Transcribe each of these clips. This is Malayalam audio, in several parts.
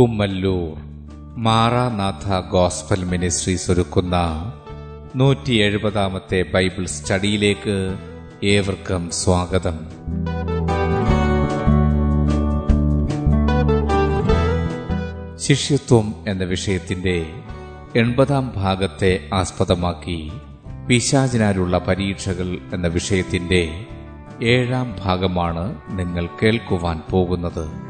കുമ്മല്ലൂർ. മാറാനാഥ ഗോസ്ബൽ മിനിസ്ട്രീസ് ഒരുക്കുന്ന നൂറ്റി എഴുപതാമത്തെ ബൈബിൾ സ്റ്റഡിയിലേക്ക് ഏവർക്കും സ്വാഗതം. ശിഷ്യത്വം എന്ന വിഷയത്തിന്റെ എൺപതാം ഭാഗത്തെ ആസ്പദമാക്കി പിശാചിനാലുള്ള പരീക്ഷകൾ എന്ന വിഷയത്തിന്റെ ഏഴാം ഭാഗമാണ് നിങ്ങൾ കേൾക്കുവാൻ പോകുന്നത്.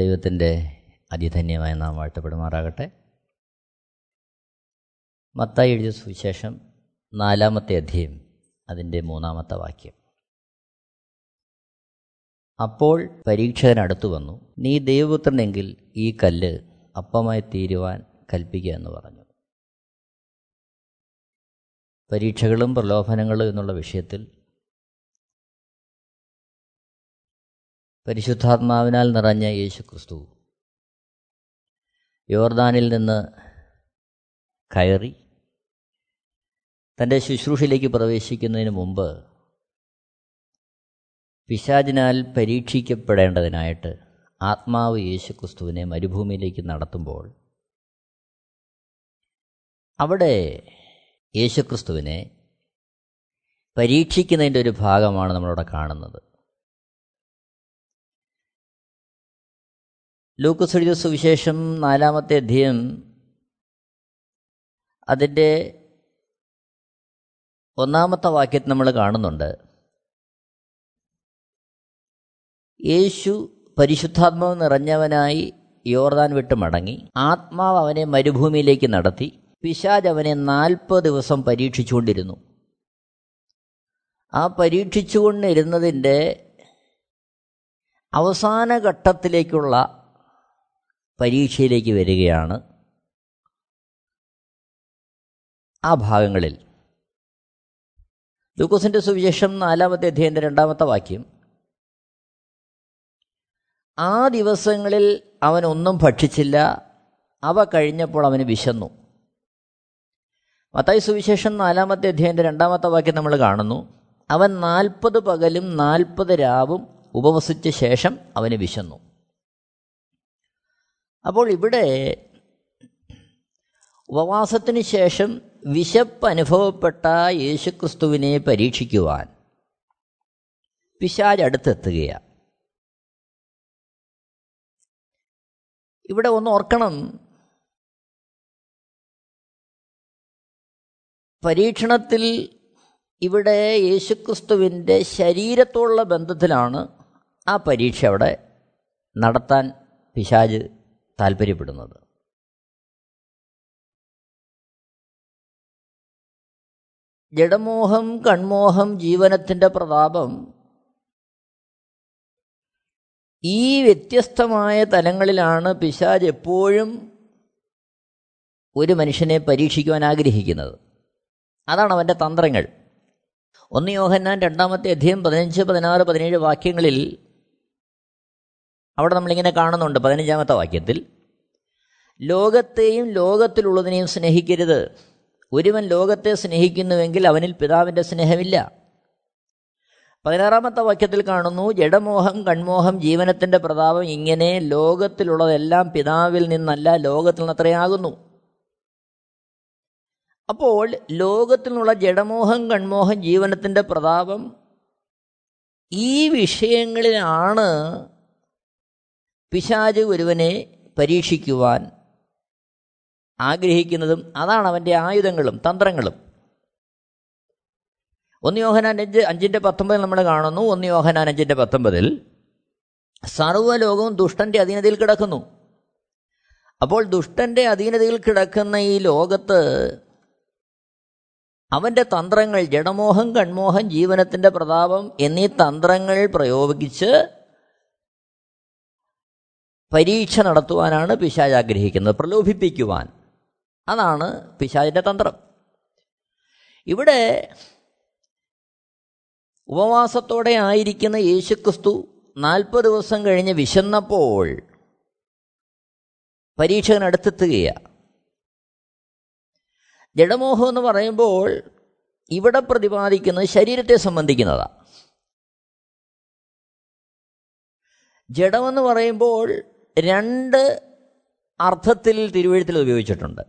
ദൈവത്തിന്റെ അതിധന്യമായ നാം വാഴ്ത്തപ്പെടുമാറാകട്ടെ. മത്തായി എഴുതിയ സുവിശേഷം നാലാമത്തെ അധ്യയം അതിന്റെ മൂന്നാമത്തെ വാക്യം. അപ്പോൾ പരീക്ഷകനടുത്തു വന്നു നീ ദൈവപുത്രനെങ്കിൽ ഈ കല്ല് അപ്പമായി തീരുവാൻ കൽപ്പിക്കുക എന്ന് പറഞ്ഞു. പരീക്ഷകളും പ്രലോഭനങ്ങളും എന്നുള്ള വിഷയത്തിൽ പരിശുദ്ധാത്മാവിനാൽ നിറഞ്ഞ യേശു ക്രിസ്തു യോർദാനിൽ നിന്ന് കയറി തന്റെ ശുശ്രൂഷയിലേക്ക് പ്രവേശിക്കുന്നതിന് മുമ്പ് പിശാചിനാൽ പരീക്ഷിക്കപ്പെടേണ്ടതിനായിട്ട് ആത്മാവ് യേശു ക്രിസ്തുവിനെ മരുഭൂമിയിലേക്ക് നടത്തുമ്പോൾ അവിടെ യേശുക്രിസ്തുവിനെ പരീക്ഷിക്കുന്നതിന്റെ ഒരു ഭാഗമാണ് നമ്മളവിടെ കാണുന്നത്. ലൂക്കസ് എഴുതിയ സുവിശേഷം നാലാമത്തെ അധ്യയം അതിന്റെ ഒന്നാമത്തെ വാക്യത്തിൽ നമ്മൾ കാണുന്നുണ്ട്. യേശു പരിശുദ്ധാത്മാവ് നിറഞ്ഞവനായി യോർദാൻ വിട്ട് മടങ്ങി. ആത്മാവ് അവനെ മരുഭൂമിയിലേക്ക് നടത്തി. പിശാജ് അവനെ നാൽപ്പത് ദിവസം പരീക്ഷിച്ചുകൊണ്ടിരുന്നു. ആ പരീക്ഷിച്ചുകൊണ്ടിരുന്നതിന്റെ അവസാന ഘട്ടത്തിലേക്കുള്ള പരീക്ഷയിലേക്ക് വരികയാണ്. ആ ഭാഗങ്ങളിൽ ലൂക്കോസിന്റെ സുവിശേഷം നാലാമത്തെ അധ്യയന്റെ രണ്ടാമത്തെ വാക്യം. ആ ദിവസങ്ങളിൽ അവൻ ഒന്നും ഭക്ഷിച്ചില്ല. അവ കഴിഞ്ഞപ്പോൾ അവന് വിശന്നു. മത്തായി സുവിശേഷം നാലാമത്തെ അധ്യയന്റെ രണ്ടാമത്തെ വാക്യം നമ്മൾ കാണുന്നു. അവൻ നാൽപ്പത് പകലും നാൽപ്പത് രാവും ഉപവസിച്ച ശേഷം അവന് വിശന്നു. അപ്പോൾ ഇവിടെ ഉപവാസത്തിന് ശേഷം വിശപ്പ് അനുഭവപ്പെട്ട യേശുക്രിസ്തുവിനെ പരീക്ഷിക്കുവാൻ പിശാജ് അടുത്തെത്തുകയാണ് ഇവിടെ ഒന്ന് ഓർക്കണം. പരീക്ഷണത്തിൽ ഇവിടെ യേശുക്രിസ്തുവിന്റെ ശരീരത്തോടുള്ള ബന്ധത്തിലാണ് ആ പരീക്ഷ അവിടെ നടത്താൻ പിശാജ് താല്പര്യപ്പെടുന്നത്. ജഡമോഹം കൺമോഹം ജീവനത്തിന്റെ പ്രതാപം ഈ വ്യത്യസ്തമായ തലങ്ങളിലാണ് പിശാജ് എപ്പോഴും ഒരു മനുഷ്യനെ പരീക്ഷിക്കുവാൻ ആഗ്രഹിക്കുന്നത്. അതാണ് അവന്റെ തന്ത്രങ്ങൾ. ഒന്ന് യോഹന്നാൻ രണ്ടാമത്തെ അധ്യയം പതിനഞ്ച് പതിനാറ് പതിനേഴ് വാക്യങ്ങളിൽ അവിടെ നമ്മളിങ്ങനെ കാണുന്നുണ്ട് പതിനഞ്ചാമത്തെ വാക്യത്തിൽ. ലോകത്തെയും ലോകത്തിലുള്ളതിനെയും സ്നേഹിക്കരുത്. ഒരുവൻ ലോകത്തെ സ്നേഹിക്കുന്നുവെങ്കിൽ അവനിൽ പിതാവിന്റെ സ്നേഹമില്ല. പതിനാറാമത്തെ വാക്യത്തിൽ കാണുന്നു ജഡമോഹം കൺമോഹം ജീവനത്തിന്റെ പ്രതാപം ഇങ്ങനെ ലോകത്തിലുള്ളതെല്ലാം പിതാവിൽ നിന്നല്ല ലോകത്തിൽ നിന്നത്രയാകുന്നു അപ്പോൾ ലോകത്തിൽ നിന്നുള്ള ജഡമോഹം കൺമോഹം ജീവനത്തിന്റെ പ്രതാപം ഈ വിഷയങ്ങളിലാണ് പിശാജ് ഒരുവനെ പരീക്ഷിക്കുവാൻ ആഗ്രഹിക്കുന്നതും അതാണ് അവന്റെ ആയുധങ്ങളും തന്ത്രങ്ങളും. ഒന്ന് യോഹനാൻ അഞ്ച് അഞ്ചിന്റെ പത്തൊമ്പതിൽ നമ്മൾ കാണുന്നു. ഒന്ന് യോഹനാൻ അഞ്ചിന്റെ പത്തൊമ്പതിൽ സർവലോകവും ദുഷ്ടന്റെ അധീനതയിൽ കിടക്കുന്നു. അപ്പോൾ ദുഷ്ടന്റെ അധീനതയിൽ കിടക്കുന്ന ഈ ലോകത്ത് അവന്റെ തന്ത്രങ്ങൾ ജഡമോഹം കൺമോഹം ജീവനത്തിന്റെ പ്രതാപം എന്നീ തന്ത്രങ്ങൾ പ്രയോഗിച്ച് പരീക്ഷ നടത്തുവാനാണ് പിശാജ് ആഗ്രഹിക്കുന്നത് പ്രലോഭിപ്പിക്കുവാൻ. അതാണ് പിശാജിന്റെ തന്ത്രം. ഇവിടെ ഉപവാസത്തോടെ ആയിരിക്കുന്ന യേശുക്രിസ്തു നാൽപ്പത് ദിവസം കഴിഞ്ഞ് വിശന്നപ്പോൾ പരീക്ഷകൻ അടുത്തെത്തുകയാണ് ജഡമോഹം എന്ന് പറയുമ്പോൾ ഇവിടെ പ്രതിപാദിക്കുന്നത് ശരീരത്തെ സംബന്ധിക്കുന്നതാണ് ജഡമെന്ന് പറയുമ്പോൾ രണ്ട് അർത്ഥത്തിൽ തിരുവഴുത്തിൽ ഉപയോഗിച്ചിട്ടുണ്ട്.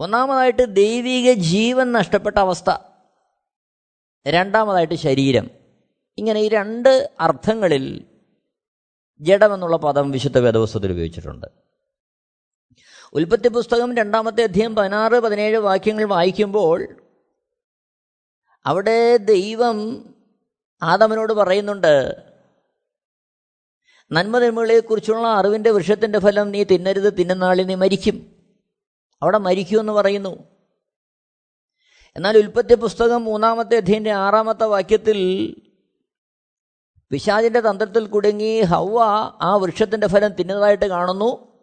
ഒന്നാമതായിട്ട് ദൈവിക ജീവൻ നഷ്ടപ്പെട്ട അവസ്ഥ. രണ്ടാമതായിട്ട് ശരീരം. ഇങ്ങനെ ഈ രണ്ട് അർത്ഥങ്ങളിൽ ജഡമെന്നുള്ള പദം വിശുദ്ധ വേദവസ്തുത്തിൽ ഉപയോഗിച്ചിട്ടുണ്ട്. ഉൽപ്പത്തി പുസ്തകം രണ്ടാമത്തെ അധ്യയം പതിനാറ് പതിനേഴ് വാക്യങ്ങൾ വായിക്കുമ്പോൾ അവിടെ ദൈവം ആദമനോട് പറയുന്നുണ്ട് നന്മതിന്മകളെക്കുറിച്ചുള്ള അറിവിന്റെ വൃക്ഷത്തിന്റെ ഫലം നീ തിന്നരുത് തിന്നുന്നാളിൽ നീ മരിക്കും. അവിടെ മരിക്കുമെന്ന് പറയുന്നു. എന്നാൽ ഉൽപ്പത്തി പുസ്തകം മൂന്നാമത്തെ അധ്യയന്റെ ആറാമത്തെ വാക്യത്തിൽ പിശാചിന്റെ തന്ത്രത്തിൽ കുടുങ്ങി ഹൗവ ആ വൃക്ഷത്തിന്റെ ഫലം തിന്നതായിട്ട് കാണുന്നു.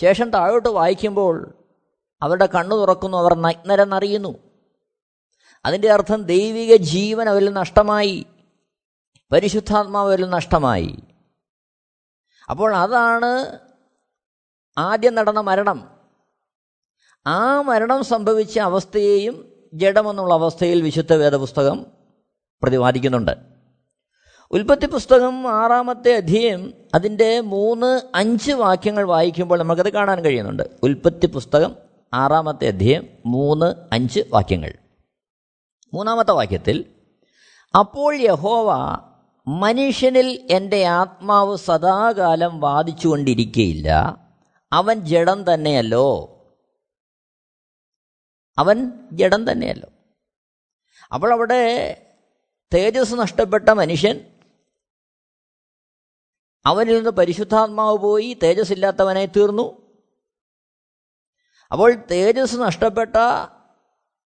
ശേഷം താഴോട്ട് വായിക്കുമ്പോൾ അവരുടെ കണ്ണു തുറക്കുന്നു അവർ നഗ്നരെന്നറിയുന്നു. അതിന്റെ അർത്ഥം ദൈവിക ജീവൻ അവരിൽ നഷ്ടമായി പരിശുദ്ധാത്മാവിൽ നഷ്ടമായി. അപ്പോൾ അതാണ് ആദ്യം നടന്ന മരണം. ആ മരണം സംഭവിച്ച അവസ്ഥയെയും ജഡമെന്നുള്ള അവസ്ഥയിൽ വിശുദ്ധ വേദപുസ്തകം പ്രതിപാദിക്കുന്നുണ്ട്. ഉൽപ്പത്തി പുസ്തകം ആറാമത്തെ അധ്യയം അതിന്റെ മൂന്ന് അഞ്ച് വാക്യങ്ങൾ വായിക്കുമ്പോൾ നമുക്കത് കാണാൻ കഴിയുന്നുണ്ട്. ഉൽപ്പത്തി പുസ്തകം ആറാമത്തെ അധ്യയം മൂന്ന് അഞ്ച് വാക്യങ്ങൾ. മൂന്നാമത്തെ വാക്യത്തിൽ അപ്പോൾ യഹോവ മനുഷ്യനിൽ എന്റെ ആത്മാവ് സദാകാലം വാദിച്ചുകൊണ്ടിരിക്കുകയില്ല അവൻ ജഡം തന്നെയല്ലോ. അവൻ ജഡം തന്നെയല്ലോ. അപ്പോൾ അവിടെ തേജസ് നഷ്ടപ്പെട്ട മനുഷ്യൻ. അവനിൽ നിന്ന് പരിശുദ്ധാത്മാവ് പോയി തേജസ് ഇല്ലാത്തവനായി തീർന്നു. അപ്പോൾ തേജസ് നഷ്ടപ്പെട്ട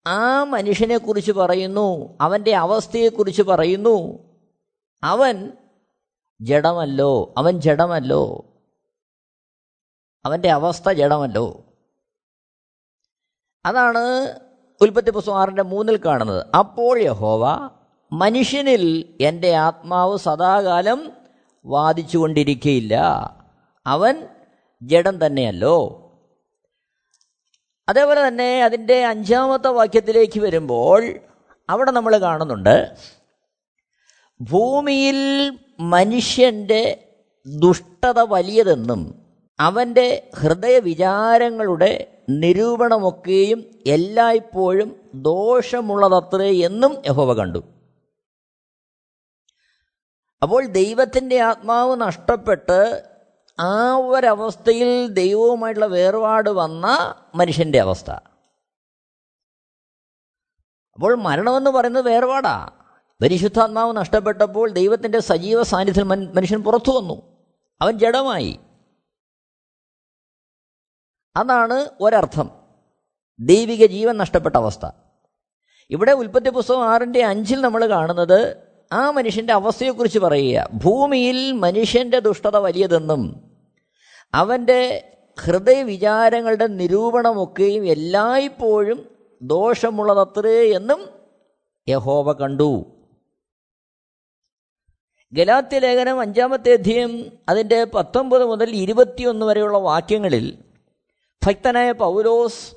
ആ മനുഷ്യനെക്കുറിച്ച് പറയുന്നു അവന്റെ അവസ്ഥയെക്കുറിച്ച് പറയുന്നു. അവൻ ജഡമല്ലോ അവൻ ജഡമല്ലോ. അവന്റെ അവസ്ഥ ജഡമല്ലോ. അതാണ് ഉൽപ്പത്തി പുസ്തകം ആറിന്റെ മൂന്നിൽ കാണുന്നത്. അപ്പോൾ യഹോവ മനുഷ്യനിൽ എന്റെ ആത്മാവ് സദാകാലം വാദിച്ചുകൊണ്ടിരിക്കയില്ല. അവൻ ജഡം തന്നെയല്ലോ. അതേപോലെ തന്നെ അതിന്റെ അഞ്ചാമത്തെ വാക്യത്തിലേക്ക് വരുമ്പോൾ അവിടെ നമ്മൾ കാണുന്നുണ്ട് ഭൂമിയിൽ മനുഷ്യന്റെ ദുഷ്ടത വലിയതെന്നും അവന്റെ ഹൃദയവിചാരങ്ങളുടെ നിരൂപണമൊക്കെയും എല്ലായ്പ്പോഴും ദോഷമുള്ളതത്രേ എന്നും യഹോവ കണ്ടു. അപ്പോൾ ദൈവത്തിന്റെ ആത്മാവ് നഷ്ടപ്പെട്ട് ആ ഒരവസ്ഥയിൽ ദൈവവുമായിട്ടുള്ള വേർപാട് വന്ന മനുഷ്യന്റെ അവസ്ഥ. അപ്പോൾ മരണമെന്ന് പറയുന്നത് വേർപാടാ. പരിശുദ്ധാത്മാവ് നഷ്ടപ്പെട്ടപ്പോൾ ദൈവത്തിന്റെ സജീവ സാന്നിധ്യം മനുഷ്യൻ പുറത്തു വന്നു. അവൻ ജഡമായി. അതാണ് ഒരർത്ഥം. ദൈവിക ജീവൻ നഷ്ടപ്പെട്ട അവസ്ഥ. ഇവിടെ ഉൽപ്പത്തി പുസ്തകം ആറിന്റെ അഞ്ചിൽ നമ്മൾ കാണുന്നത് ആ മനുഷ്യന്റെ അവസ്ഥയെക്കുറിച്ച് പറയുക. ഭൂമിയിൽ മനുഷ്യന്റെ ദുഷ്ടത വലിയതെന്നും അവന്റെ ഹൃദയവിചാരങ്ങളുടെ നിരൂപണമൊക്കെയും എല്ലായ്പ്പോഴും ദോഷമുള്ളതത്രേ എന്നും യഹോവ കണ്ടു. ഗലാത്യ ലേഖനം അഞ്ചാമത്തെ അധ്യയം അതിന്റെ പത്തൊമ്പത് മുതൽ ഇരുപത്തിയൊന്ന് വരെയുള്ള വാക്യങ്ങളിൽ ഭക്തനായ പൗലോസ്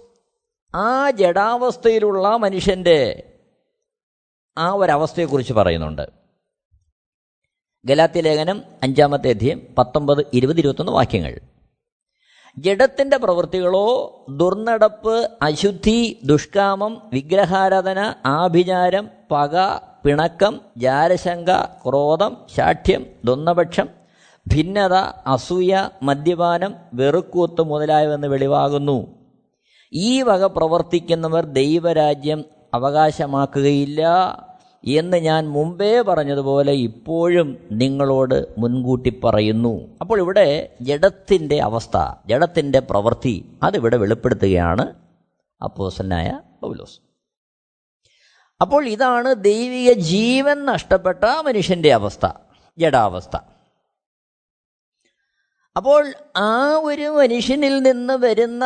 ആ ജഡാവസ്ഥയിലുള്ള മനുഷ്യന്റെ ആ ഒരവസ്ഥയെക്കുറിച്ച് പറയുന്നുണ്ട്. ഗലാത്യ ലേഖനം അഞ്ചാമത്തെ അധ്യയം പത്തൊമ്പത് ഇരുപത് ഇരുപത്തൊന്ന് വാക്യങ്ങൾ. ജഡത്തിന്റെ പ്രവൃത്തികളോ ദുർനടപ്പ് അശുദ്ധി ദുഷ്കാമം വിഗ്രഹാരാധന ആഭിചാരം പക പിണക്കം ജാരശങ്ക ക്രോധം ശാഠ്യം ദൊന്നപക്ഷം ഭിന്നത അസൂയ മദ്യപാനം വെറുക്കൂത്ത് മുതലായവെന്ന് വെളിവാകുന്നു. ഈ വക പ്രവർത്തിക്കുന്നവർ ദൈവരാജ്യം അവകാശമാക്കുകയില്ല. എന്ന് ഞാൻ മുമ്പേ പറഞ്ഞതുപോലെ ഇപ്പോഴും നിങ്ങളോട് മുൻകൂട്ടി പറയുന്നു. അപ്പോൾ ഇവിടെ ജഡത്തിന്റെ അവസ്ഥ ജഡത്തിന്റെ പ്രവൃത്തി അതിവിടെ വെളിപ്പെടുത്തുകയാണ് അപ്പോസനായ പൗലോസ്. അപ്പോൾ ഇതാണ് ദൈവിക ജീവൻ നഷ്ടപ്പെട്ട മനുഷ്യന്റെ അവസ്ഥ ജഡാവസ്ഥ. അപ്പോൾ ആ ഒരു മനുഷ്യനിൽ നിന്ന് വരുന്ന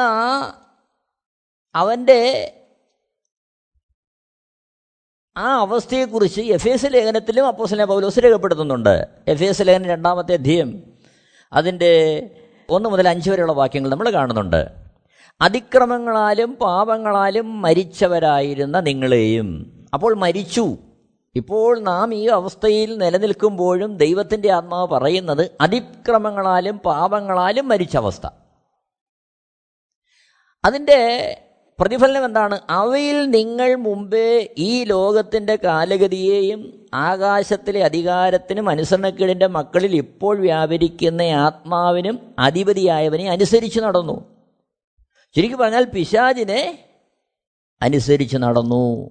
അവന്റെ ആ അവസ്ഥയെക്കുറിച്ച് എഫ് എസ് ലേഖനത്തിലും അപ്പോസലിനെ പൗലോസ് രേഖപ്പെടുത്തുന്നുണ്ട്. എഫ് എസ് ലേഖനം രണ്ടാമത്തെ അധ്യയം അതിന്റെ ഒന്ന് മുതൽ അഞ്ച് വരെയുള്ള വാക്യങ്ങൾ നമ്മൾ കാണുന്നുണ്ട്. അതിക്രമങ്ങളാലും പാപങ്ങളാലും മരിച്ചവരായിരുന്ന നിങ്ങളെയും. അപ്പോൾ മരിച്ചു. ഇപ്പോൾ നാം ഈ അവസ്ഥയിൽ നിലനിൽക്കുമ്പോഴും ദൈവത്തിന്റെ ആത്മാവ് പറയുന്നത് അതിക്രമങ്ങളാലും പാപങ്ങളാലും മരിച്ച അവസ്ഥ. അതിന്റെ പ്രതിഫലനം എന്താണ്? അവയിൽ നിങ്ങൾ മുമ്പേ ഈ ലോകത്തിന്റെ കാലഗതിയെയും ആകാശത്തിലെ അധികാരത്തിനും അനുസരണക്കേടിന്റെ മക്കളിൽ ഇപ്പോൾ വ്യാപരിക്കുന്ന ആത്മാവിനും അധിപതിയായവനെ അനുസരിച്ച് നടന്നു. ശരിക്കും പറഞ്ഞാൽ പിശാജിനെ അനുസരിച്ച് നടന്നു.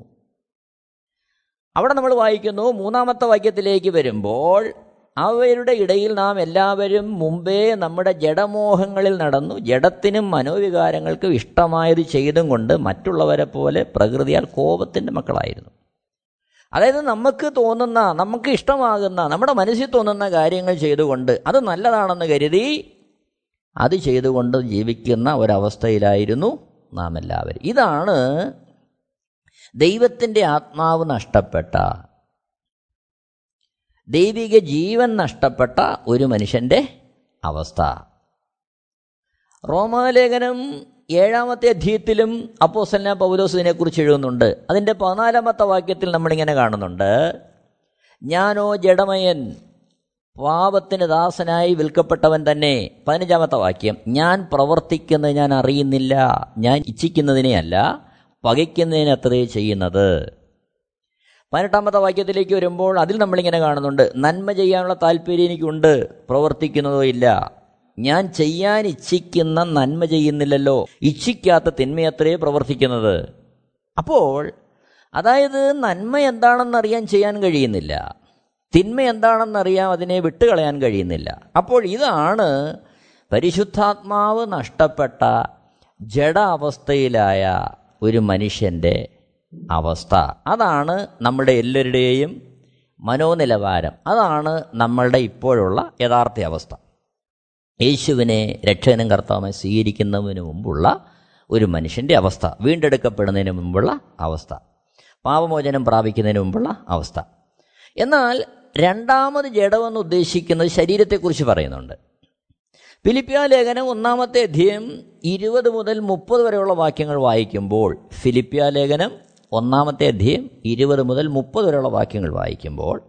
അവിടെ നമ്മൾ വായിക്കുന്നു മൂന്നാമത്തെ വാക്യത്തിലേക്ക് വരുമ്പോൾ അവരുടെ ഇടയിൽ നാം എല്ലാവരും മുമ്പേ നമ്മുടെ ജഡമോഹങ്ങളിൽ നടന്നു ജഡത്തിനും മനോവികാരങ്ങൾക്കും ഇഷ്ടമായത് ചെയ്തും കൊണ്ട് മറ്റുള്ളവരെ പോലെ പ്രകൃതിയാൽ കോപത്തിന്റെ മക്കളായിരുന്നു. അതായത് നമുക്ക് തോന്നുന്ന നമുക്ക് ഇഷ്ടമാകുന്ന നമ്മുടെ മനസ്സിൽ തോന്നുന്ന കാര്യങ്ങൾ ചെയ്തുകൊണ്ട് അത് നല്ലതാണെന്ന് കരുതി അത് ചെയ്തുകൊണ്ട് ജീവിക്കുന്ന ഒരവസ്ഥയിലായിരുന്നു നാം എല്ലാവരും ഇതാണ് ദൈവത്തിന്റെ ആത്മാവ് നഷ്ടപ്പെട്ട ദൈവിക ജീവൻ നഷ്ടപ്പെട്ട ഒരു മനുഷ്യന്റെ അവസ്ഥ. റോമാലേഖനം ഏഴാമത്തെ അധ്യയത്തിലും അപ്പോസല്ല പൗലോസ് ഇതിനെക്കുറിച്ച് എഴുതുന്നുണ്ട്. അതിന്റെ പതിനാലാമത്തെ വാക്യത്തിൽ നമ്മളിങ്ങനെ കാണുന്നുണ്ട്. ഞാനോ ജഡമയൻ പാപത്തിന് ദാസനായി വിൽക്കപ്പെട്ടവൻ തന്നെ. പതിനഞ്ചാമത്തെ വാക്യം. ഞാൻ പ്രവർത്തിക്കുന്നത് ഞാൻ അറിയുന്നില്ല ഞാൻ ഇച്ഛിക്കുന്നതിനെയല്ല പകയ്ക്കുന്നതിനത്രേ ചെയ്യുന്നത്. പതിനെട്ടാമത്തെ വാക്യത്തിലേക്ക് വരുമ്പോൾ അതിൽ നമ്മളിങ്ങനെ കാണുന്നുണ്ട് നന്മ ചെയ്യാനുള്ള താല്പര്യം എനിക്കുണ്ട് പ്രവർത്തിക്കുന്നതോ ഇല്ല. ഞാൻ ചെയ്യാൻ ഇച്ഛിക്കുന്ന നന്മ ചെയ്യുന്നില്ലല്ലോ ഇച്ഛിക്കാത്ത തിന്മയത്രേ പ്രവർത്തിക്കുന്നത്. അപ്പോൾ അതായത് നന്മ എന്താണെന്നറിയാൻ ചെയ്യാൻ കഴിയുന്നില്ല തിന്മ എന്താണെന്നറിയാം അതിനെ വിട്ടുകളയാൻ കഴിയുന്നില്ല. അപ്പോൾ ഇതാണ് പരിശുദ്ധാത്മാവ് നഷ്ടപ്പെട്ട ജഡ അവസ്ഥയിലായ ഒരു മനുഷ്യന്റെ അവസ്ഥ. അതാണ് നമ്മുടെ എല്ലാവരുടെയും മനോനിലവാരം. അതാണ് നമ്മളുടെ ഇപ്പോഴുള്ള യഥാർത്ഥ അവസ്ഥ. യേശുവിനെ രക്ഷകനും കർത്താവുമായി സ്വീകരിക്കുന്നതിന് മുമ്പുള്ള ഒരു മനുഷ്യന്റെ അവസ്ഥ വീണ്ടെടുക്കപ്പെടുന്നതിന് മുമ്പുള്ള അവസ്ഥ പാപമോചനം പ്രാപിക്കുന്നതിന് മുമ്പുള്ള അവസ്ഥ. എന്നാൽ രണ്ടാമത് ജഡമെന്ന് ഉദ്ദേശിക്കുന്നത് ശരീരത്തെക്കുറിച്ച് പറയുന്നുണ്ട്. ഫിലിപ്പിയ ലേഖനം ഒന്നാമത്തെ അധ്യയം ഇരുപത് മുതൽ മുപ്പത് വരെയുള്ള വാക്യങ്ങൾ വായിക്കുമ്പോൾ ഫിലിപ്പിയ ലേഖനം ഒന്നാമത്തെ അധ്യയം ഇരുപത് മുതൽ മുപ്പത് വരെയുള്ള വാക്യങ്ങൾ വായിക്കുമ്പോൾ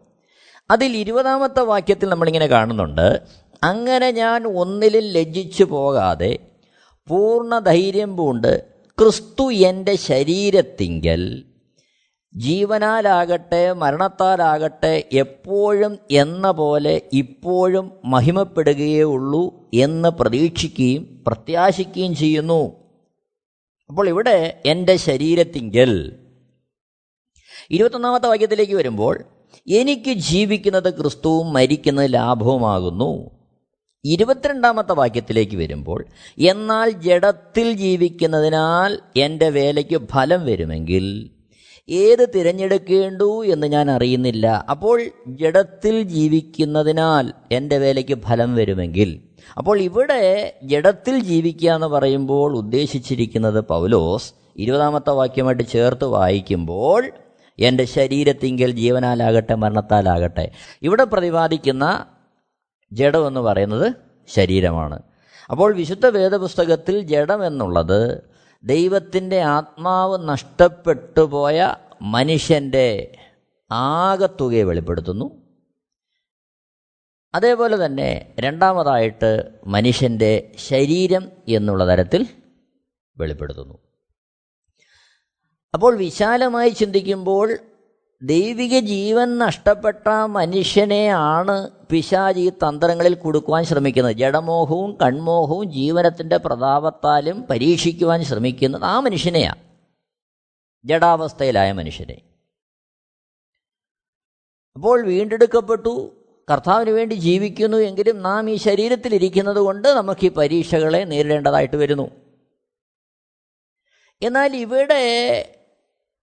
അതിൽ ഇരുപതാമത്തെ വാക്യത്തിൽ നമ്മളിങ്ങനെ കാണുന്നുണ്ട് അങ്ങനെ ഞാൻ ഒന്നിലും ലജ്ജിച്ചു പോകാതെ പൂർണ ധൈര്യം പൂണ്ട് ക്രിസ്തു എന്റെ ശരീരത്തിങ്കൽ. ജീവനാലാകട്ടെ മരണത്താലാകട്ടെ എപ്പോഴും എന്ന പോലെ ഇപ്പോഴും മഹിമപ്പെടുകയേ ഉള്ളൂ എന്ന് പ്രതീക്ഷിക്കുകയും പ്രത്യാശിക്കുകയും ചെയ്യുന്നു. അപ്പോൾ ഇവിടെ എന്റെ ശരീരത്തിങ്കൽ ഇരുപത്തൊന്നാമത്തെ വാക്യത്തിലേക്ക് വരുമ്പോൾ എനിക്ക് ജീവിക്കുന്നത് ക്രിസ്തുവും മരിക്കുന്നത് ലാഭവുമാകുന്നു. ഇരുപത്തിരണ്ടാമത്തെ വാക്യത്തിലേക്ക് വരുമ്പോൾ എന്നാൽ ജഡത്തിൽ ജീവിക്കുന്നതിനാൽ എന്റെ വേലയ്ക്ക് ഫലം വരുമെങ്കിൽ ഏത് തിരഞ്ഞെടുക്കേണ്ടു എന്ന് ഞാൻ അറിയുന്നില്ല. അപ്പോൾ ജഡത്തിൽ ജീവിക്കുന്നതിനാൽ എന്റെ വേലയ്ക്ക് ഫലം വരുമെങ്കിൽ. അപ്പോൾ ഇവിടെ ജഡത്തിൽ ജീവിക്കുക എന്ന് പറയുമ്പോൾ ഉദ്ദേശിച്ചിരിക്കുന്നത് പൗലോസ് ഇരുപതാമത്തെ വാക്യമായിട്ട് ചേർത്ത് വായിക്കുമ്പോൾ എന്റെ ശരീരത്തിങ്കൽ ജീവനാലാകട്ടെ മരണത്താലാകട്ടെ. ഇവിടെ പ്രതിപാദിക്കുന്ന ജഡമെന്ന് പറയുന്നത് ശരീരമാണ്. അപ്പോൾ വിശുദ്ധ വേദപുസ്തകത്തിൽ ജഡം എന്നുള്ളത് ദൈവത്തിന്റെ ആത്മാവ് നഷ്ടപ്പെട്ടു പോയ മനുഷ്യന്റെ ആകത്തുകയെ വെളിപ്പെടുത്തുന്നു. അതേപോലെ തന്നെ രണ്ടാമതായിട്ട് മനുഷ്യന്റെ ശരീരം എന്നുള്ള തരത്തിൽ വെളിപ്പെടുത്തുന്നു. അപ്പോൾ വിശാലമായി ചിന്തിക്കുമ്പോൾ ദൈവിക ജീവൻ നഷ്ടപ്പെട്ട മനുഷ്യനെയാണ് പിശാജ് ഈ തന്ത്രങ്ങളിൽ കൊടുക്കുവാൻ ശ്രമിക്കുന്നത്. ജഡമോഹവും കൺമോഹവും ജീവനത്തിന്റെ പ്രതാപത്താലും പരീക്ഷിക്കുവാൻ ശ്രമിക്കുന്നത് ആ മനുഷ്യനെയാണ്. ജഡാവസ്ഥയിലായ മനുഷ്യനെ. അപ്പോൾ വീണ്ടെടുക്കപ്പെട്ടു. കർത്താവിന് വേണ്ടി ജീവിക്കുന്നു എങ്കിലും നാം ഈ ശരീരത്തിൽ ഇരിക്കുന്നത് കൊണ്ട് നമുക്ക് ഈ പരീക്ഷകളെ നേരിടേണ്ടതായിട്ട് വരുന്നു. എന്നാൽ ഇവിടെ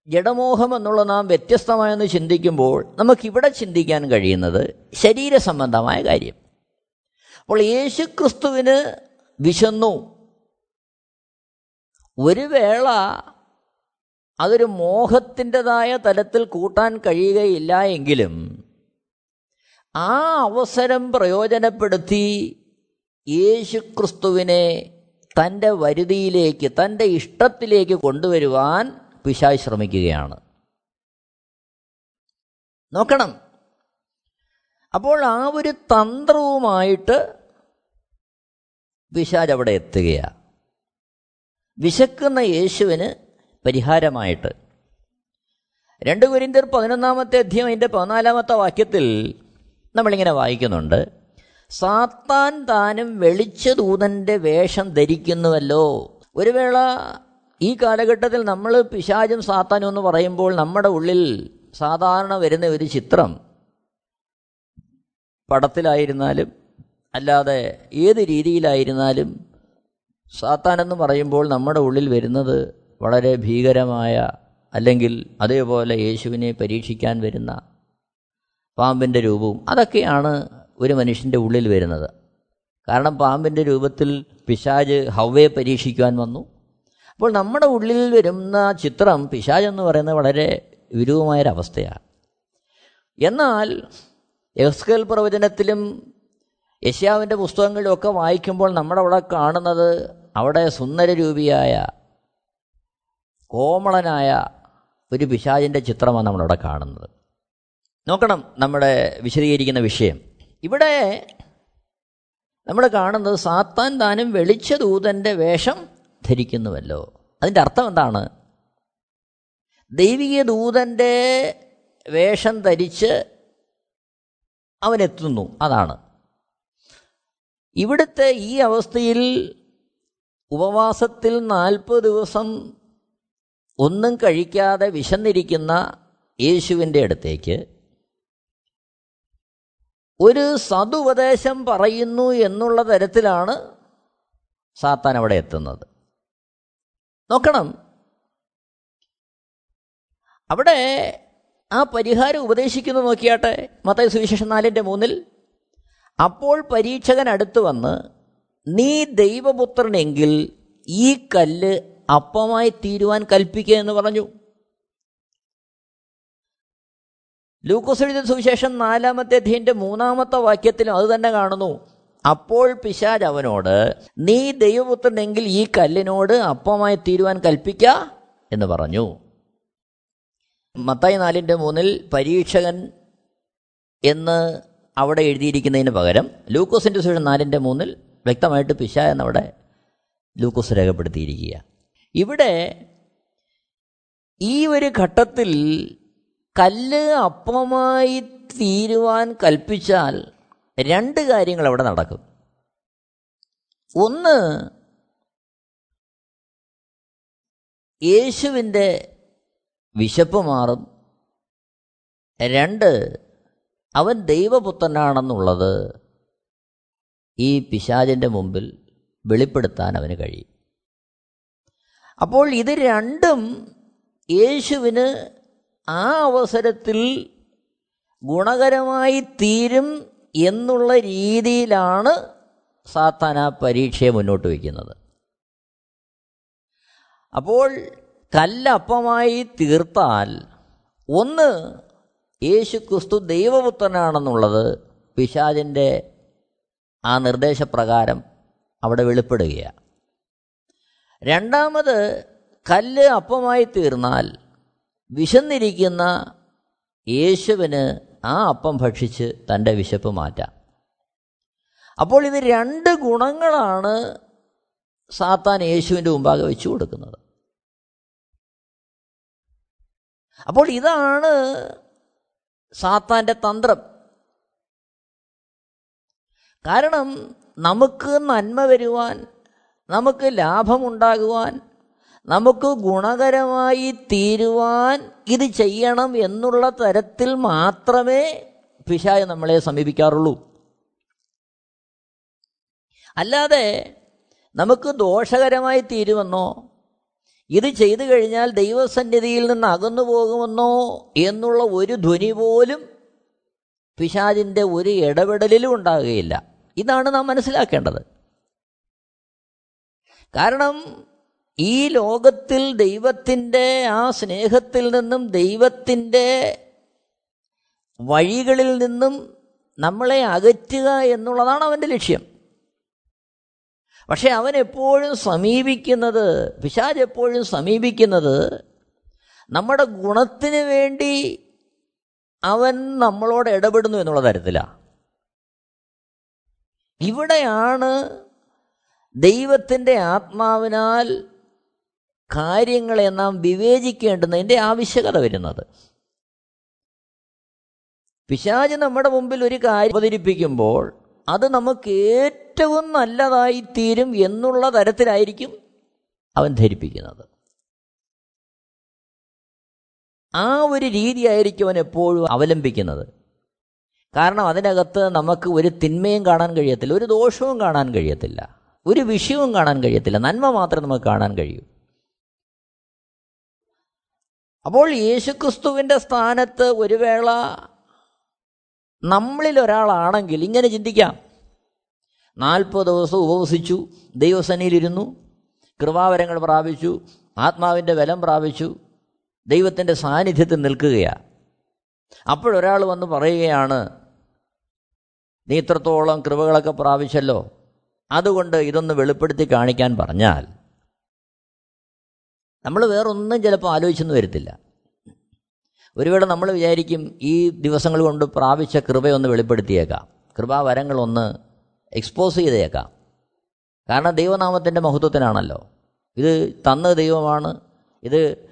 ജഡമോഹം എന്നുള്ള നാം വ്യത്യസ്തമായെന്ന് ചിന്തിക്കുമ്പോൾ നമുക്കിവിടെ ചിന്തിക്കാൻ കഴിയുന്നത് ശരീര സംബന്ധമായ കാര്യം. അപ്പോൾ യേശുക്രിസ്തുവിന് വിശന്നു. ഒരു വേള അതൊരു മോഹത്തിന്റെതായ തലത്തിൽ കൂട്ടാൻ കഴിയുകയില്ല എങ്കിലും ആ അവസരം പ്രയോജനപ്പെടുത്തി യേശുക്രിസ്തുവിനെ തന്റെ വരുതിയിലേക്ക് തന്റെ ഇഷ്ടത്തിലേക്ക് കൊണ്ടുവരുവാൻ പിശായ് ശ്രമിക്കുകയാണ്. നോക്കണം. അപ്പോൾ ആ ഒരു തന്ത്രവുമായിട്ട് പിശാജ് അവിടെ എത്തുകയാണ് വിശക്കുന്ന യേശുവിന് പരിഹാരമായിട്ട്. രണ്ട് കുരിന്തർ പതിനൊന്നാമത്തെ അധ്യയം അതിന്റെ പതിനാലാമത്തെ വാക്യത്തിൽ നമ്മളിങ്ങനെ വായിക്കുന്നുണ്ട്. സാത്താൻ താനും വെളിച്ചദൂതന്റെ വേഷം ധരിക്കുന്നുവല്ലോ. ഒരു വേള ഈ കാലഘട്ടത്തിൽ നമ്മൾ പിശാചും സാത്താനും എന്ന് പറയുമ്പോൾ നമ്മുടെ ഉള്ളിൽ സാധാരണ വരുന്ന ഒരു ചിത്രം. പടത്തിലായിരുന്നാലും അല്ലാതെ ഏത് രീതിയിലായിരുന്നാലും സാത്താൻ എന്ന് പറയുമ്പോൾ നമ്മുടെ ഉള്ളിൽ വരുന്നത് വളരെ ഭീകരമായ അല്ലെങ്കിൽ അതേപോലെ യേശുവിനെ പരീക്ഷിക്കാൻ വരുന്ന പാമ്പിന്റെ രൂപവും അതൊക്കെയാണ് ഒരു മനുഷ്യന്റെ ഉള്ളിൽ വരുന്നത്. കാരണം പാമ്പിന്റെ രൂപത്തിൽ പിശാജ് ഹവയെ പരീക്ഷിക്കുവാൻ വന്നു. അപ്പോൾ നമ്മുടെ ഉള്ളിൽ വരുന്ന ചിത്രം പിശാജ് എന്ന് പറയുന്നത് വളരെ വിരൂപമായൊരവസ്ഥയാണ്. എന്നാൽ എസ്കൽ പ്രവചനത്തിലും യശ്യാവിന്റെ പുസ്തകങ്ങളിലുമൊക്കെ വായിക്കുമ്പോൾ നമ്മുടെ അവിടെ കാണുന്നത് അവിടെ സുന്ദരരൂപിയായ കോമളനായ ഒരു പിശാചിന്റെ ചിത്രമാണ് നമ്മളവിടെ കാണുന്നത്. നോക്കണം നമ്മുടെ വിശദീകരിക്കുന്ന വിഷയം. ഇവിടെ നമ്മൾ കാണുന്നത് സാത്താൻ താനും വെളിച്ച ദൂതന്റെ വേഷം ധരിക്കുന്നുവല്ലോ അതിന്റെ അർത്ഥം എന്താണ്? ദൈവിക ദൂതന്റെ വേഷം ധരിച്ച് അവനെത്തുന്നു. അതാണ്. ഇവിടുത്തെ ഈ അവസ്ഥയിൽ ഉപവാസത്തിൽ നാൽപ്പത് ദിവസം ഒന്നും കഴിക്കാതെ വിശന്നിരിക്കുന്ന യേശുവിന്റെ അടുത്തേക്ക് ഒരു സതുപദേശം പറയുന്നു എന്നുള്ള തരത്തിലാണ് സാത്താൻ അവിടെ എത്തുന്നത്. നോക്കണം. അവിടെ ആ പരിഹാരം ഉപദേശിക്കുന്നു നോക്കിയാട്ടെ മത്തായ സുവിശേഷം നാലിന്റെ മൂന്നിൽ. അപ്പോൾ പരീക്ഷകൻ അടുത്തു വന്ന് നീ ദൈവപുത്രനെങ്കിൽ ഈ കല്ല് അപ്പമായി തീരുവാൻ കൽപ്പിക്കുക എന്ന് പറഞ്ഞു. ലൂക്കോസ് എഴുതിയ സുവിശേഷം നാലാമത്തെ അധ്യയന്റെ മൂന്നാമത്തെ വാക്യത്തിലും അത് തന്നെ കാണുന്നു. അപ്പോൾ പിശാജ് അവനോട് നീ ദൈവപുത്രനെങ്കിൽ ഈ കല്ലിനോട് അപ്പമായി തീരുവാൻ കൽപ്പിക്ക? എന്ന് പറഞ്ഞു. മത്തായി നാലിന്റെ മൂന്നിൽ പരീക്ഷകൻ എന്ന് അവിടെ എഴുതിയിരിക്കുന്നതിന് പകരം ലൂക്കോസിന്റെ സുഷൻ നാലിന്റെ മൂന്നിൽ വ്യക്തമായിട്ട് പിശ എന്നവിടെ ലൂക്കോസ് രേഖപ്പെടുത്തിയിരിക്കുക. ഇവിടെ ഈ ഒരു ഘട്ടത്തിൽ കല്ല് അപ്പമായി തീരുവാൻ കൽപ്പിച്ചാൽ രണ്ട് കാര്യങ്ങൾ അവിടെ നടക്കും. ഒന്ന് യേശുവിന്റെ വിശപ്പ് മാറും. രണ്ട് അവൻ ദൈവപുത്രനാണെന്നുള്ളത് ഈ പിശാചിന്റെ മുമ്പിൽ വെളിപ്പെടുത്താൻ അവന് കഴിയും. അപ്പോൾ ഇത് രണ്ടും യേശുവിന് ആ അവസരത്തിൽ ഗുണകരമായി തീരും എന്നുള്ള രീതിയിലാണ് സാത്താൻ ആ പരീക്ഷയെ മുന്നോട്ട് വയ്ക്കുന്നത്. അപ്പോൾ കല്ലപ്പമായി തീർത്താൽ ഒന്ന് യേശു ക്രിസ്തു ദൈവപുത്രനാണെന്നുള്ളത് പിശാചിന്റെ ആ നിർദ്ദേശപ്രകാരം അവിടെ വെളിപ്പെടുകയാണ്. രണ്ടാമത് കല്ല് അപ്പമായി തീർന്നാൽ വിശന്നിരിക്കുന്ന യേശുവിന് ആ അപ്പം ഭക്ഷിച്ച് തന്റെ വിശപ്പ് മാറ്റാം. അപ്പോൾ ഇത് രണ്ട് ഗുണങ്ങളാണ് സാത്താൻ യേശുവിന്റെ മുമ്പാകെ വെച്ചു കൊടുക്കുന്നത്. അപ്പോൾ ഇതാണ് സാത്താന്റെ തന്ത്രം. കാരണം നമുക്ക് നന്മ വരുവാൻ നമുക്ക് ലാഭമുണ്ടാകുവാൻ നമുക്ക് ഗുണകരമായി തീരുവാൻ ഇത് ചെയ്യണം എന്നുള്ള തരത്തിൽ മാത്രമേ പിശായ നമ്മളെ സമീപിക്കാറുള്ളൂ. അല്ലാതെ നമുക്ക് ദോഷകരമായി തീരുമെന്നോ ഇത് ചെയ്തു കഴിഞ്ഞാൽ ദൈവസന്നിധിയിൽ നിന്ന് അകന്നു പോകുമെന്നോ എന്നുള്ള ഒരു ധ്വനി പോലും പിശാചിന്റെ ഒരു ഇടപെടലിലും ഉണ്ടാകുകയില്ല. ഇതാണ് നാം മനസ്സിലാക്കേണ്ടത്. കാരണം ഈ ലോകത്തിൽ ദൈവത്തിന്റെ ആ സ്നേഹത്തിൽ നിന്നും ദൈവത്തിന്റെ വഴികളിൽ നിന്നും നമ്മളെ അകറ്റുക എന്നുള്ളതാണ് അവന്റെ ലക്ഷ്യം. പക്ഷെ അവൻ എപ്പോഴും സമീപിക്കുന്നത് പിശാജ് എപ്പോഴും സമീപിക്കുന്നത് നമ്മുടെ ഗുണത്തിന് വേണ്ടി അവൻ നമ്മളോട് ഇടപെടുന്നു എന്നുള്ള തരത്തിലാണ് ഇവിടെയാണ് ദൈവത്തിന്റെ ആത്മാവിനാൽ കാര്യങ്ങളെ നാം വിവേചിക്കേണ്ടുന്നതിന്റെ ആവശ്യകത വരുന്നത്. പിശാജ് നമ്മുടെ മുമ്പിൽ ഒരു കാര്യം അവതരിപ്പിക്കുമ്പോൾ അത് നമുക്ക് ഏറ്റവും നല്ലതായി തീരും എന്നുള്ള തരത്തിലായിരിക്കും അവൻ ധരിപ്പിക്കുന്നത്. ആ ഒരു രീതിയായിരിക്കും അവൻ എപ്പോഴും അവലംബിക്കുന്നത്. കാരണം അതിനകത്ത് നമുക്ക് ഒരു തിന്മയും കാണാൻ കഴിയത്തില്ല ഒരു ദോഷവും കാണാൻ കഴിയത്തില്ല ഒരു വിഷയവും കാണാൻ കഴിയത്തില്ല. നന്മ മാത്രമേ നമുക്ക് കാണാൻ കഴിയൂ. അപ്പോൾ യേശുക്രിസ്തുവിന്റെ സ്ഥാനത്ത് ഒരു വേള നമ്മളിൽ ഒരാളാണെങ്കിൽ ഇങ്ങനെ ചിന്തിക്കാം. നാൽപ്പത് ദിവസം ഉപവസിച്ചു ദൈവസനയിലിരുന്നു കൃപാവരങ്ങൾ പ്രാപിച്ചു ആത്മാവിന്റെ ബലം പ്രാപിച്ചു ദൈവത്തിന്റെ സാന്നിധ്യത്തിൽ നിൽക്കുകയാണ് അപ്പോഴൊരാൾ വന്ന് പറയുകയാണ് നീ ഇത്രത്തോളം കൃപകളൊക്കെ പ്രാപിച്ചല്ലോ. അതുകൊണ്ട് ഇതൊന്ന് വെളിപ്പെടുത്തി കാണിക്കാൻ പറഞ്ഞാൽ നമ്മൾ വേറൊന്നും ചിലപ്പോൾ ആലോചിച്ചെന്ന് വരത്തില്ല. ഒരുവേള നമ്മൾ വിചാരിക്കും ഈ ദിവസങ്ങൾ കൊണ്ട് പ്രാപിച്ച കൃപയൊന്ന് വെളിപ്പെടുത്തിയേക്കാം. കൃപാവരങ്ങളൊന്ന് എക്സ്പോസ് ചെയ്തേക്കാം. കാരണം ദൈവനാമത്തിന്റെ മഹത്വത്തിനാണല്ലോ. ഇത് തന്ന ദൈവമാണ്. ഇത്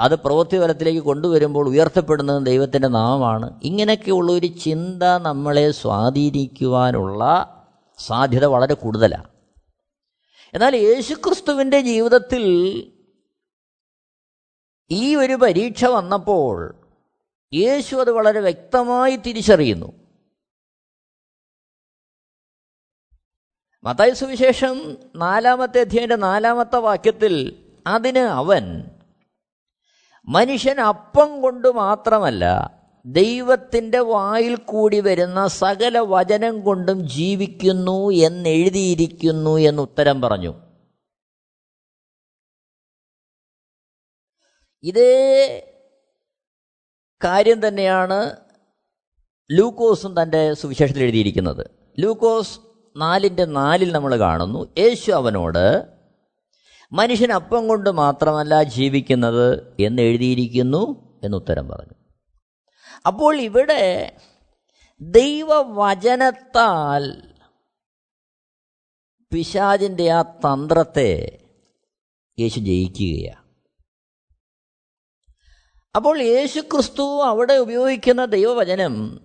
അത് പ്രവൃത്തി ഫലത്തിലേക്ക് കൊണ്ടുവരുമ്പോൾ ഉയർത്തപ്പെടുന്നത് ദൈവത്തിന്റെ നാമമാണ്. ഇങ്ങനെയൊക്കെയുള്ള ഒരു ചിന്ത നമ്മളെ സ്വാധീനിക്കുവാനുള്ള സാധ്യത വളരെ കൂടുതലാണ് എന്നാൽ യേശുക്രിസ്തുവിന്റെ ജീവിതത്തിൽ ഈ ഒരു പരീക്ഷ വന്നപ്പോൾ യേശു അത് വളരെ വ്യക്തമായി തിരിച്ചറിയുന്നു. മത്തായ സുവിശേഷം നാലാമത്തെ അധ്യായന്റെ നാലാമത്തെ വാക്യത്തിൽ അതിന് അവൻ മനുഷ്യൻ അപ്പം കൊണ്ട് മാത്രമല്ല ദൈവത്തിന്റെ വായിൽ കൂടി വരുന്ന സകല വചനം കൊണ്ടും ജീവിക്കുന്നു എന്നെഴുതിയിരിക്കുന്നു എന്ന് ഉത്തരം പറഞ്ഞു. ഇതേ കാര്യം തന്നെയാണ് ലൂക്കോസും തന്റെ സുവിശേഷത്തിൽ എഴുതിയിരിക്കുന്നത്. ലൂക്കോസ് നാലിന്റെ നാലിൽ നമ്മൾ കാണുന്നു. യേശു അവനോട് മനുഷ്യൻ അപ്പം കൊണ്ട് മാത്രമല്ല ജീവിക്കുന്നത് എന്ന് എഴുതിയിരിക്കുന്നു എന്നുത്തരം പറഞ്ഞു. അപ്പോൾ ഇവിടെ ദൈവവചനത്താൽ പിശാജിന്റെ ആ തന്ത്രത്തെ യേശു ജയിക്കുകയാണ്. അപ്പോൾ യേശുക്രിസ്തു അവിടെ ഉപയോഗിക്കുന്ന ദൈവവചനം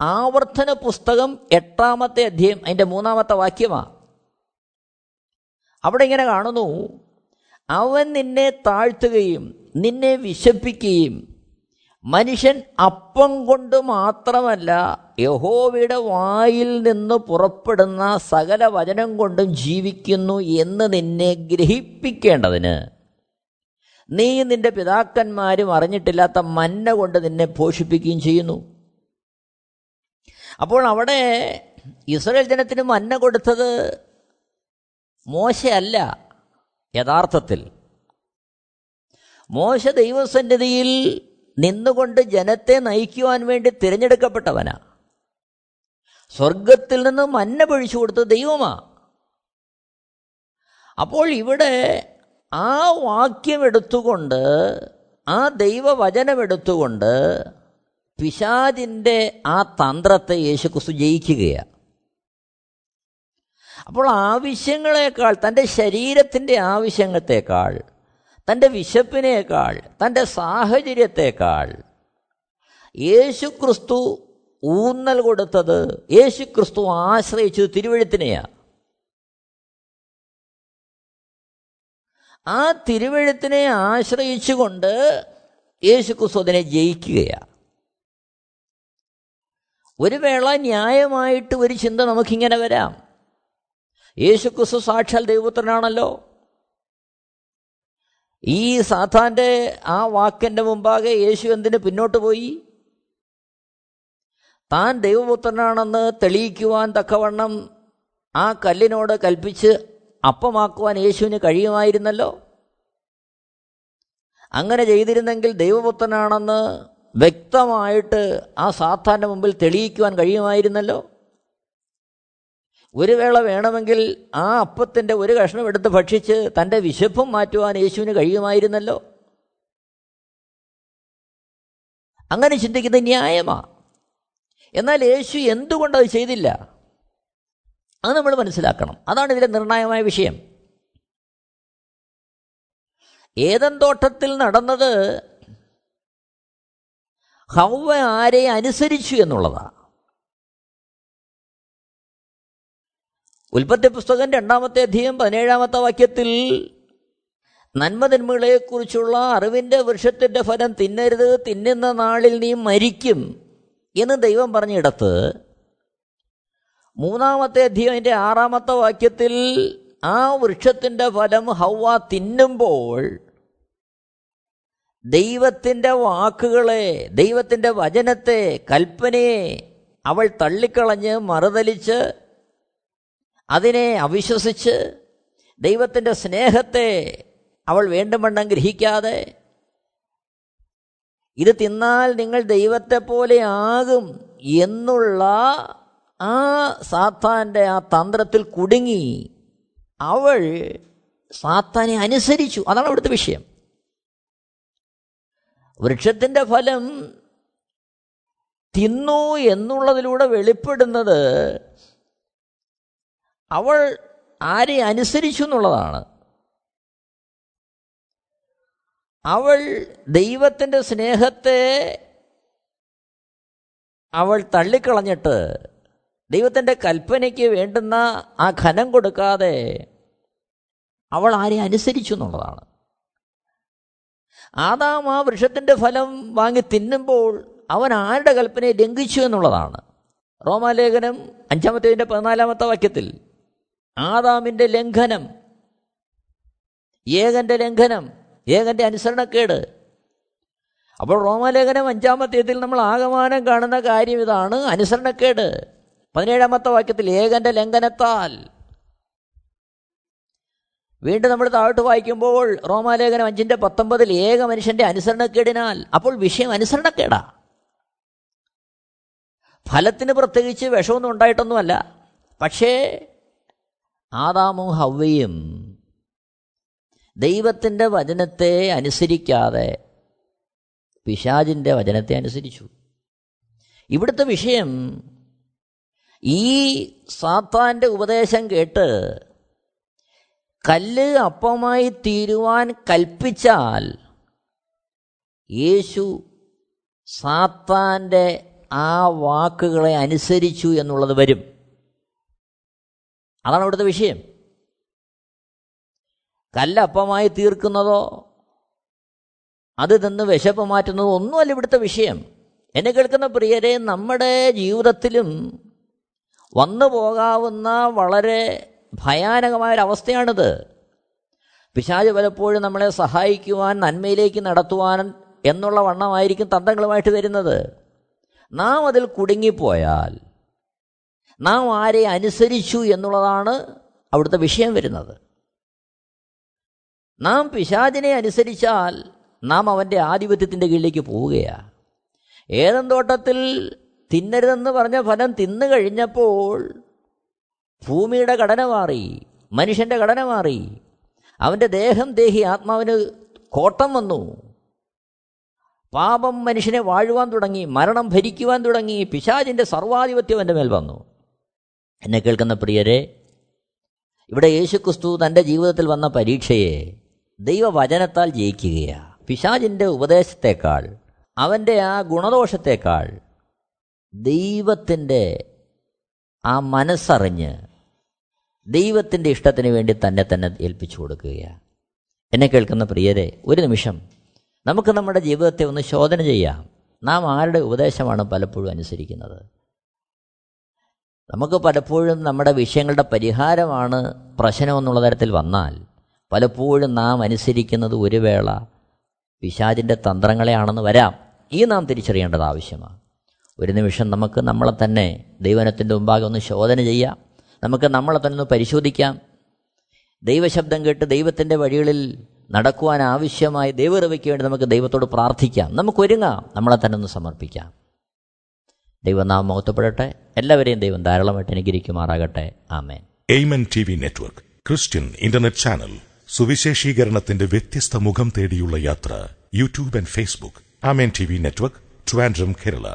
ആവർത്തന പുസ്തകം എട്ടാമത്തെ അധ്യയം അതിന്റെ മൂന്നാമത്തെ വാക്യമാണ് അവിടെ ഇങ്ങനെ കാണുന്നു അവൻ നിന്നെ താഴ്ത്തുകയും നിന്നെ വിശപ്പിക്കുകയും മനുഷ്യൻ അപ്പം കൊണ്ട് മാത്രമല്ല യഹോവയുടെ വായിൽ നിന്ന് പുറപ്പെടുന്ന സകല വചനം കൊണ്ടും ജീവിക്കുന്നു എന്ന് നിന്നെ ഗ്രഹിപ്പിക്കേണ്ടതിന്. നീ നിന്റെ പിതാക്കന്മാരും അറിഞ്ഞിട്ടില്ലാത്ത മന്ന കൊണ്ട് നിന്നെ പോഷിപ്പിക്കുകയും ചെയ്യുന്നു. അപ്പോൾ അവിടെ ഇസ്രയേൽ ജനത്തിന് മന്ന കൊടുത്തത് മോശയല്ല യഥാർത്ഥത്തിൽ. മോശ ദൈവസന്നിധിയിൽ നിന്നുകൊണ്ട് ജനത്തെ നയിക്കുവാൻ വേണ്ടി തിരഞ്ഞെടുക്കപ്പെട്ടവനാ. സ്വർഗത്തിൽ നിന്ന് മന്ന പൊഴിച്ചു കൊടുത്തത് ദൈവമാ. അപ്പോൾ ഇവിടെ ആ വാക്യം എടുത്തുകൊണ്ട് ആ ദൈവവചനം എടുത്തുകൊണ്ട് പിശാജിന്റെ ആ തന്ത്രത്തെ യേശുക്രിസ്തു ജയിക്കുകയാണ് അപ്പോൾ ആവശ്യങ്ങളെക്കാൾ തന്റെ ശരീരത്തിന്റെ ആവശ്യങ്ങളെക്കാൾ തന്റെ വിശപ്പിനേക്കാൾ തന്റെ സാഹചര്യത്തെക്കാൾ യേശുക്രിസ്തു ഊന്നൽ കൊടുത്തത് യേശുക്രിസ്തു ആശ്രയിച്ചത് തിരുവഴുത്തിനെയാണ് ആ തിരുവഴുത്തിനെ ആശ്രയിച്ചുകൊണ്ട് യേശുക്രിസ്തു അതിനെ ജയിക്കുകയാണ് ഒരു വേള ന്യായമായിട്ട് ഒരു ചിന്ത നമുക്കിങ്ങനെ വരാം. യേശുക്രിസ്തു സാക്ഷാൽ ദൈവപുത്രനാണല്ലോ. ഈ സാത്താന്റെ ആ വാക്കിന്റെ മുമ്പാകെ യേശു എന്തിന് പിന്നോട്ട് പോയി? താൻ ദൈവപുത്രനാണെന്ന് തെളിയിക്കുവാൻ തക്കവണ്ണം ആ കല്ലിനോട് കൽപ്പിച്ച് അപ്പമാക്കുവാൻ യേശുവിന് കഴിയുമായിരുന്നല്ലോ? അങ്ങനെ ചെയ്തിരുന്നെങ്കിൽ ദൈവപുത്രനാണെന്ന് വ്യക്തമായിട്ട് ആ സാത്താന്റെ മുമ്പിൽ തെളിയിക്കുവാൻ കഴിയുമായിരുന്നല്ലോ? ഒരു വേള വേണമെങ്കിൽ ആ അപ്പത്തിന്റെ ഒരു കഷ്ണം എടുത്ത് ഭക്ഷിച്ച് തന്റെ വിശപ്പും മാറ്റുവാൻ യേശുവിന് കഴിയുമായിരുന്നല്ലോ? അങ്ങനെ ചിന്തിക്കുന്നത് ന്യായമാ. എന്നാൽ യേശു എന്തുകൊണ്ടത് ചെയ്തില്ല? അത് നമ്മൾ മനസ്സിലാക്കണം. അതാണ് ഇതിലെ നിർണായകമായ വിഷയം. ഏതൻ തോട്ടത്തിൽ നടന്നത് ഹൗവ ആരെ അനുസരിച്ചു എന്നുള്ളതാണ് ഉൽപ്പത്തി പുസ്തകം രണ്ടാമത്തെ അധ്യയം പതിനേഴാമത്തെ വാക്യത്തിൽ നന്മതിന്മകളെക്കുറിച്ചുള്ള അറിവിന്റെ വൃക്ഷത്തിന്റെ ഫലം തിന്നരുത് തിന്നുന്ന നാളിൽ നീ മരിക്കും എന്ന് ദൈവം പറഞ്ഞിടത്ത് മൂന്നാമത്തെ അധ്യയം അതിന്റെ ആറാമത്തെ വാക്യത്തിൽ ആ വൃക്ഷത്തിന്റെ ഫലം ഹൗവ തിന്നുമ്പോൾ ദൈവത്തിന്റെ വാക്കുകളെ ദൈവത്തിന്റെ വചനത്തെ കൽപ്പനയെ അവൾ തള്ളിക്കളഞ്ഞ് മറുതലിച്ച് അതിനെ അവിശ്വസിച്ച് ദൈവത്തിന്റെ സ്നേഹത്തെ അവൾ വേണ്ടുമണ്ണം ഗ്രഹിക്കാതെ ഇത് തിന്നാൽ നിങ്ങൾ ദൈവത്തെ പോലെ ആകും എന്നുള്ള ആ സാത്താന്റെ ആ തന്ത്രത്തിൽ കുടുങ്ങി അവൾ സാത്താനെ അനുസരിച്ചു. അതാണ് അവിടുത്തെ വിഷയം. വൃക്ഷത്തിന്റെ ഫലം തിന്നു എന്നുള്ളതിലൂടെ വെളിപ്പെടുന്നത് അവൾ ആരെ അനുസരിച്ചു എന്നുള്ളതാണ്. അവൾ ദൈവത്തിന്റെ സ്നേഹത്തെ അവൾ തള്ളിക്കളഞ്ഞിട്ട് ദൈവത്തിന്റെ കൽപ്പനയ്ക്ക് വേണ്ടുന്ന ആ ഘനം കൊടുക്കാതെ അവൾ ആരെ അനുസരിച്ചു എന്നുള്ളതാണ്. ആദാം ആ വൃക്ഷത്തിന്റെ ഫലം വാങ്ങി തിന്നുമ്പോൾ അവൻ ആരുടെ കൽപ്പനയെ ലംഘിച്ചു എന്നുള്ളതാണ്. റോമാലേഖനം അഞ്ചാമത്തേതിന്റെ പതിനാലാമത്തെ വാക്യത്തിൽ ആദാമിന്റെ ലംഘനം ഏകന്റെ ലംഘനം ഏകന്റെ അനുസരണക്കേട്. അപ്പോൾ റോമാലേഖനം അഞ്ചാമത്തേതിൽ നമ്മൾ ആകമാനം കാണുന്ന കാര്യം ഇതാണ് അനുസരണക്കേട്. പതിനേഴാമത്തെ വാക്യത്തിൽ ഏകന്റെ ലംഘനത്താൽ. വീണ്ടും നമ്മൾ താഴോട്ട് വായിക്കുമ്പോൾ റോമാലേഖനം അഞ്ചിന്റെ പത്തൊമ്പതിൽ ഏക മനുഷ്യന്റെ അനുസരണക്കേടിനാൽ അപ്പോൾ വിഷയം അനുസരണക്കേടാ. ഫലത്തിന് പ്രത്യേകിച്ച് വിഷമൊന്നും ഉണ്ടായിട്ടൊന്നുമല്ല. പക്ഷേ ആദാമും ഹവ്വയും ദൈവത്തിന്റെ വചനത്തെ അനുസരിക്കാതെ പിശാജിന്റെ വചനത്തെ അനുസരിച്ചു. ഇവിടുത്തെ വിഷയം ഈ സാത്താന്റെ ഉപദേശം കേട്ട് കല്ല് അപ്പമായി തീരുവാൻ കൽപ്പിച്ചാൽ യേശു സാത്താന്റെ ആ വാക്കുകളെ അനുസരിച്ചു എന്നുള്ളത് വരും. അതാണ് അവിടുത്തെ വിഷയം. കല്ലപ്പമായി തീർക്കുന്നതോ അത് നിന്ന് വിശപ്പ് മാറ്റുന്നതോ ഒന്നുമല്ല ഇവിടുത്തെ വിഷയം. എന്നെ കേൾക്കുന്ന പ്രിയരെ നമ്മുടെ ജീവിതത്തിലും വന്നു പോകാവുന്ന വളരെ ഭയാനകമായൊരവസ്ഥയാണിത്. പിശാജ് പലപ്പോഴും നമ്മളെ സഹായിക്കുവാൻ നന്മയിലേക്ക് നടത്തുവാൻ എന്നുള്ള വണ്ണമായിരിക്കും തന്ത്രങ്ങളുമായിട്ട് വരുന്നത്. നാം അതിൽ കുടുങ്ങിപ്പോയാൽ നാം ആരെ അനുസരിച്ചു എന്നുള്ളതാണ് അവിടുത്തെ വിഷയം വരുന്നത്. നാം പിശാചിനെ അനുസരിച്ചാൽ നാം അവന്റെ ആധിപത്യത്തിന്റെ കീഴിലേക്ക് പോവുകയാണ് ഏതൻ തോട്ടത്തിൽ തിന്നരുതെന്ന് പറഞ്ഞ ഫലം തിന്നു കഴിഞ്ഞപ്പോൾ ഭൂമിയുടെ ഘടന മാറി മനുഷ്യന്റെ ഘടന മാറി. അവന്റെ ദേഹം ദേഹി ആത്മാവിന് കോട്ടം വന്നു. പാപം മനുഷ്യനെ വാഴുവാൻ തുടങ്ങി മരണം ഭരിക്കുവാൻ തുടങ്ങി പിശാചിന്റെ സർവാധിപത്യം എന്റെ മേൽ വന്നു. എന്നെ കേൾക്കുന്ന പ്രിയരെ ഇവിടെ യേശുക്രിസ്തു തന്റെ ജീവിതത്തിൽ വന്ന പരീക്ഷയെ ദൈവവചനത്താൽ ജയിക്കുകയാണ് പിശാചിന്റെ ഉപദേശത്തേക്കാൾ അവന്റെ ആ ഗുണദോഷത്തേക്കാൾ ദൈവത്തിന്റെ ആ മനസ്സറിഞ്ഞ് ദൈവത്തിന്റെ ഇഷ്ടത്തിന് വേണ്ടി തന്നെ തന്നെ ഏൽപ്പിച്ചു കൊടുക്കുകയാണ്. എന്നെ കേൾക്കുന്ന പ്രിയരെ ഒരു നിമിഷം. നമുക്ക് നമ്മുടെ ജീവിതത്തെ ഒന്ന് ശോധന ചെയ്യാം. നാം ആരുടെ ഉപദേശമാണ് പലപ്പോഴും അനുസരിക്കുന്നത്? നമുക്ക് പലപ്പോഴും നമ്മുടെ വിഷയങ്ങളുടെ പരിഹാരമാണ് പ്രശ്നം എന്നുള്ള തരത്തിൽ വന്നാൽ പലപ്പോഴും നാം അനുസരിക്കുന്നത് ഒരു വേള പിശാചിന്റെ തന്ത്രങ്ങളെയാണെന്ന് വരാം. ഈ നാം തിരിച്ചറിയേണ്ടത് ആവശ്യമാണ്. ഒരു നിമിഷം നമുക്ക് നമ്മളെ തന്നെ ദൈവനത്തിന്റെ മുമ്പാകെ ഒന്ന് ശോധന ചെയ്യാം. നമുക്ക് നമ്മളെ തന്നെ ഒന്ന് പരിശോധിക്കാം. ദൈവശബ്ദം കേട്ട് ദൈവത്തിന്റെ വഴികളിൽ നടക്കുവാൻ ആവശ്യമായ ദൈവറിവയ്ക്ക് വേണ്ടി നമുക്ക് ദൈവത്തോട് പ്രാർത്ഥിക്കാം. നമുക്ക് ഒരുങ്ങാം. നമ്മളെ തന്നെ ഒന്ന് സമർപ്പിക്കാം. ദൈവനാമം നാം മുഖത്തപ്പെടട്ടെ എല്ലാവരെയും ദൈവം ധാരാളമായിട്ട് അനുഗ്രഹിക്കുമാറാകട്ടെ. Amen. Amen T V network Christian internet channel സുവിശേഷീകരണത്തിന്റെ വ്യത്യസ്ത മുഖം തേടിയുള്ള യാത്ര YouTube and Facebook. Amen T V network Trivandrum Kerala.